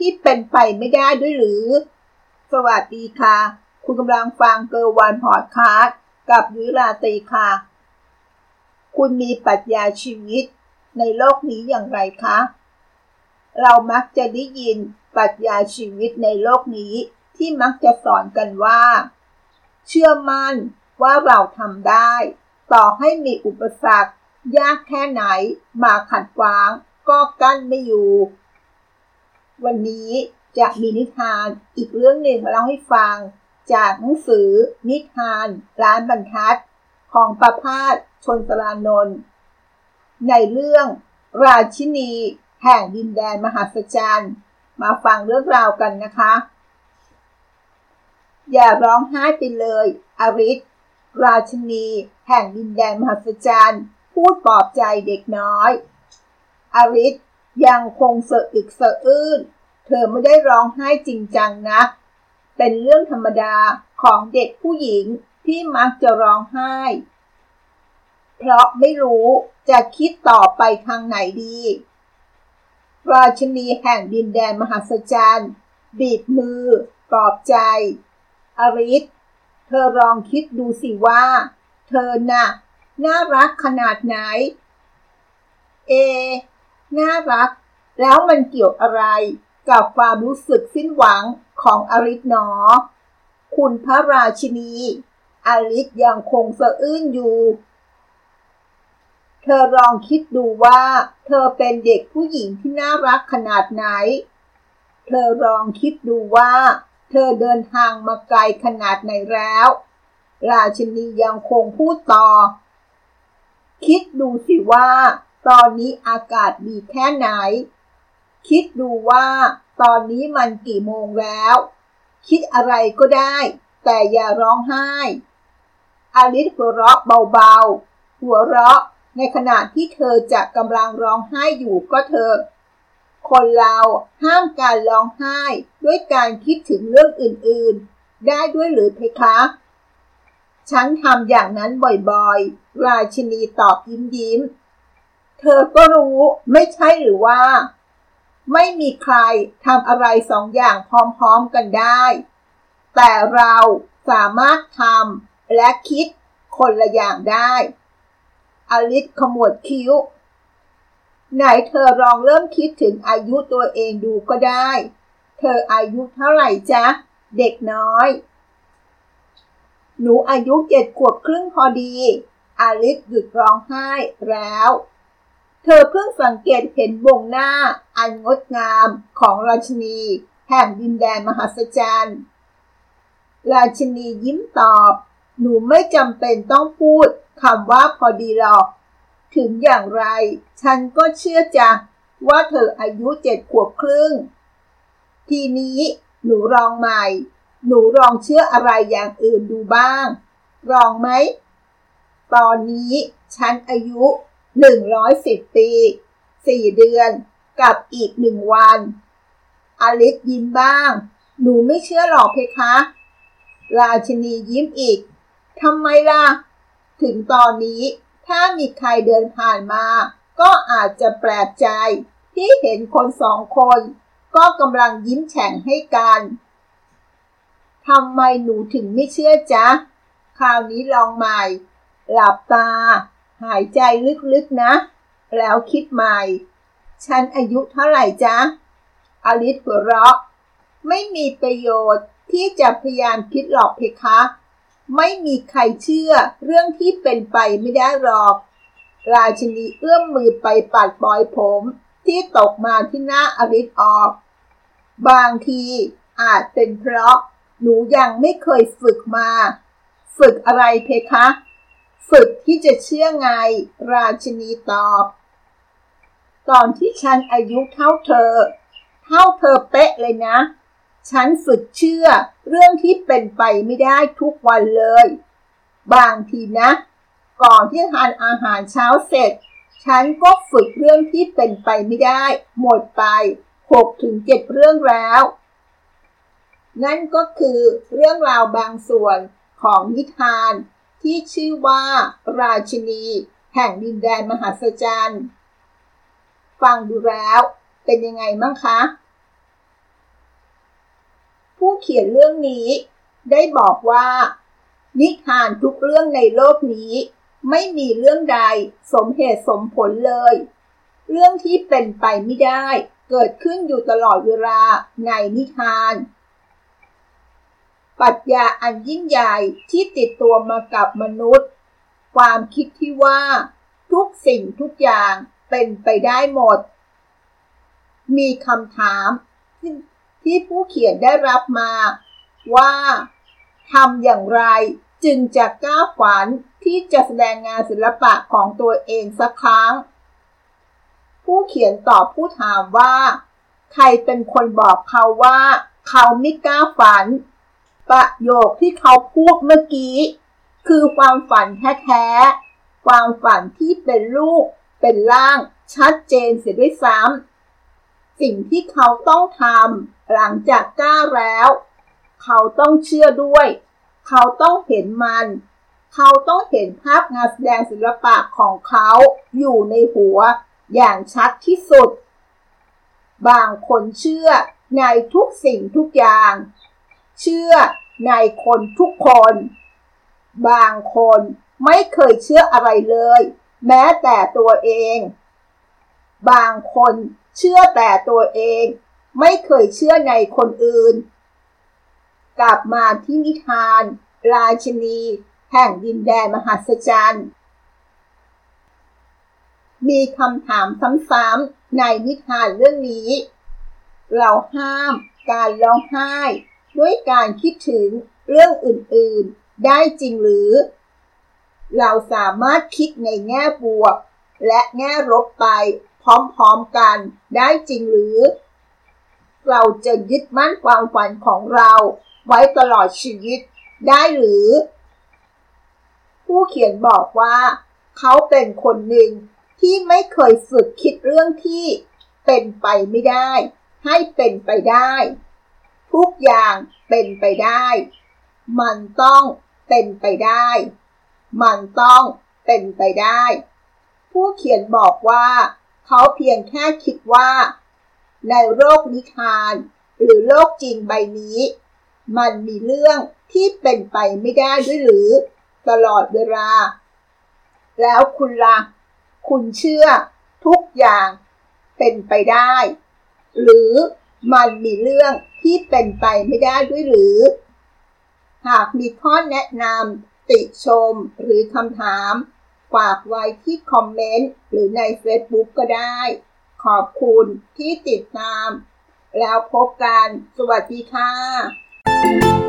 ที่เป็นไปไม่ได้ด้วยหรือ สวัสดีค่ะ คุณกำลังฟังเกอร์วันพอดคาสต์กับยุราตีค่ะ คุณมีปรัชญาชีวิตในโลกนี้อย่างไรคะ เรามักจะได้ยินปรัชญาชีวิตในโลกนี้ที่มักจะสอนกันว่า เชื่อมั่นว่าเราทำได้ ต่อให้มีอุปสรรค ยากแค่ไหน มาขัดขวาง ก็กั้นไม่อยู่ วันนี้จะมีนิทานอีกเรื่องหนึ่งมาเล่าให้ฟัง จากหนังสือนิทานร้านบรรทัด ของประพาสชนสรานนท์ในเรื่องราชินีแห่งดินแดนมหัศจรรย์มาฟังเรื่องราวกันนะคะ อย่าร้องไห้ไปเลยอริสราชินีแห่งดินแดนมหัศจรรย์พูดปลอบใจเด็กน้อย อริส ยังคงเสะอึกเสะอื้น เธอไม่ได้ร้องไห้จริงจังนะเป็นเรื่องธรรมดาของเด็กผู้หญิงที่มักจะร้องไห้ เพราะไม่รู้จะคิดต่อไปทางไหนดีราชนีแห่งดินแดนมหัศจรรย์บีบมือปลอบใจ อริสเธอลองคิดดูสิว่า เธอน่ะ น่ารักขนาดไหน เอ น่ารัก แล้วมันเกี่ยวอะไรกับความรู้สึกสิ้นหวังของอริสหนอ คุณพระราชินีอริสยังคงสะอื้นอยู่ เธอลองคิดดูว่า เธอเป็นเด็กผู้หญิงที่น่ารักขนาดไหน เธอลองคิดดูว่า เธอเดินทางมาไกลขนาดไหนแล้ว ราชินียังคงพูดต่อ คิดดูสิว่า ตอนนี้อากาศดีแค่ไหน คิดดูว่า ตอนนี้มันกี่โมงแล้ว คิดอะไรก็ได้ แต่อย่าร้องไห้อลิสหัวเราะเบาๆ หัวเราะในขณะที่เธอจะกำลังร้องไห้อยู่ก็เธอ คนเราห้ามการร้องไห้ ด้วยการคิดถึงเรื่องอื่นๆ ได้ด้วยหรือเพคะฉันทำอย่างนั้นบ่อยๆ ราชินีตอบยิ้มยิ้ม เธอก็รู้ไม่ใช่หรือว่า ไม่มีใครทำอะไรสองอย่างพร้อมๆกันได้ แต่เราสามารถทำและคิดคนละอย่างได้อลิสขมวดคิ้ว ไหนเธอลองเริ่มคิดถึงอายุตัวเองดูก็ได้ เธออายุเท่าไหร่จ๊ะ เด็กน้อย หนูอายุเจ็ดขวบครึ่งพอดี อลิสหยุดร้องไห้แล้ว เธอเพิ่งสังเกตเห็นวงหน้าอันงดงามของราชินี แห่งดินแดนมหัศจรรย์ ราชินียิ้มตอบ หนูไม่จำเป็นต้องพูดคำว่าพอดีหรอก ถึงอย่างไร ฉันก็เชื่อจ้ะว่าเธออายุเจ็ดขวบครึ่ง ทีนี้หนูลองใหม่ หนูลองเชื่ออะไรอย่างอื่นดูบ้างลองไหม ตอนนี้ฉันอายุ 110 ปี 4 เดือน กับอีกหนึ่งวัน อลิสยิ้มบ้าง หนูไม่เชื่อหรอกเพคะ ราชินียิ้มอีก ทำไมล่ะ ถึงตอนนี้ถ้ามีใครเดินผ่านมา ก็อาจจะแปลกใจ ที่เห็นคนสองคน ก็กำลังยิ้มแฉ่งให้กันทำไมหนูถึงไม่เชื่อจ๊ะ คราวนี้ลองใหม่ หลับตา หายใจลึกๆนะ แล้วคิดใหม่ ฉันอายุเท่าไหร่จ๊ะ อลิสหัวเราะ ไม่มีประโยชน์ที่จะพยายามคิดหรอกเพคะ ไม่มีใครเชื่อเรื่องที่เป็นไปไม่ได้หรอก ราชินีเอื้อมมือไปปัดปลอยผมที่ตกมาที่หน้าอลิสออก บางทีอาจเป็นเพราะหนูยังไม่เคยฝึกมา ฝึกอะไรเพคะ ฝึกที่จะเชื่อไง ราชินีตอบ ตอนที่ฉันอายุเท่าเธอ เท่าเธอเป๊ะเลยนะ ฉันฝึกเชื่อเรื่องที่เป็นไปไม่ได้ทุกวันเลย บางทีนะ ก่อนที่ทานอาหารเช้าเสร็จ ฉันก็ฝึกเรื่องที่เป็นไปไม่ได้ หมดไป6ถึง7เรื่องแล้ว นั่นก็คือเรื่องราวบางส่วนของนิทาน ที่ชื่อว่า ราชินี แห่งดินแดนมหัศจรรย์ฟังดูแล้วเป็นยังไงบ้างคะ ผู้เขียนเรื่องนี้ได้บอกว่า นิทานทุกเรื่องในโลกนี้ ไม่มีเรื่องใดสมเหตุสมผลเลย เรื่องที่เป็นไปไม่ได้ เกิดขึ้นอยู่ตลอดเวลาในนิทาน ปรัชญาอันยิ่งใหญ่ที่ติดตัวมากับมนุษย์ ความคิดที่ว่า ทุกสิ่งทุกอย่างเป็นไปได้หมด มีคำถามที่ผู้เขียนได้รับมาว่าทำอย่างไรจึงจะกล้าฝันที่จะแสดงงานศิลปะของตัวเองสักครั้ง ผู้เขียนตอบผู้ถามว่า ใครเป็นคนบอกเขาว่า เขาไม่กล้าฝัน ประโยคที่เขาพูดเมื่อกี้ คือความฝันแท้ๆ ความฝันที่เป็นรูปเป็นร่างชัดเจนเสียด้วยซ้ำสิ่งที่เขาต้องทำหลังจากกล้าแล้ว เขาต้องเชื่อด้วย เขาต้องเห็นมัน เขาต้องเห็นภาพงานแสดงศิลปะของเขาอยู่ในหัวอย่างชัดที่สุด บางคนเชื่อในทุกสิ่งทุกอย่าง เชื่อในคนทุกคน บางคนไม่เคยเชื่ออะไรเลย แม้แต่ตัวเอง บางคนเชื่อแต่ตัวเอง ไม่เคยเชื่อในคนอื่น กลับมาที่นิทาน ราชนี แห่งดินแดนมหัศจรรย์มีคำถามซ้ำๆในนิทานเรื่องนี้ เราห้ามการร้องไห้ ด้วยการคิดถึงเรื่องอื่นๆ ได้จริงหรือ เราสามารถคิดในแง่บวก และแง่ลบไป พร้อมๆกันได้จริงหรือ เราจะยึดมั่นความฝันของเราไว้ตลอดชีวิตได้หรือ ผู้เขียนบอกว่า เขาเป็นคนหนึ่งที่ไม่เคยฝึกคิดเรื่องที่เป็นไปไม่ได้ ให้เป็นไปได้ ทุกอย่างเป็นไปได้ มันต้องเป็นไปได้ มันต้องเป็นไปได้ ผู้เขียนบอกว่า เขาเพียงแค่คิดว่า ในโลกนิทาน หรือโลกจริงใบนี้ มันมีเรื่องที่เป็นไปไม่ได้ด้วยหรือ ตลอดเวลา แล้วคุณละ่ะ คุณเชื่อทุกอย่างเป็นไปได้ หรือ มันมีเรื่องที่เป็นไปไม่ได้ด้วยหรือ หากมีข้อแนะนำติชมหรือคำถามฝากไว้ที่คอมเมนต์หรือใน Facebook ก็ได้ ขอบคุณที่ติดตาม แล้วพบกัน สวัสดีค่ะ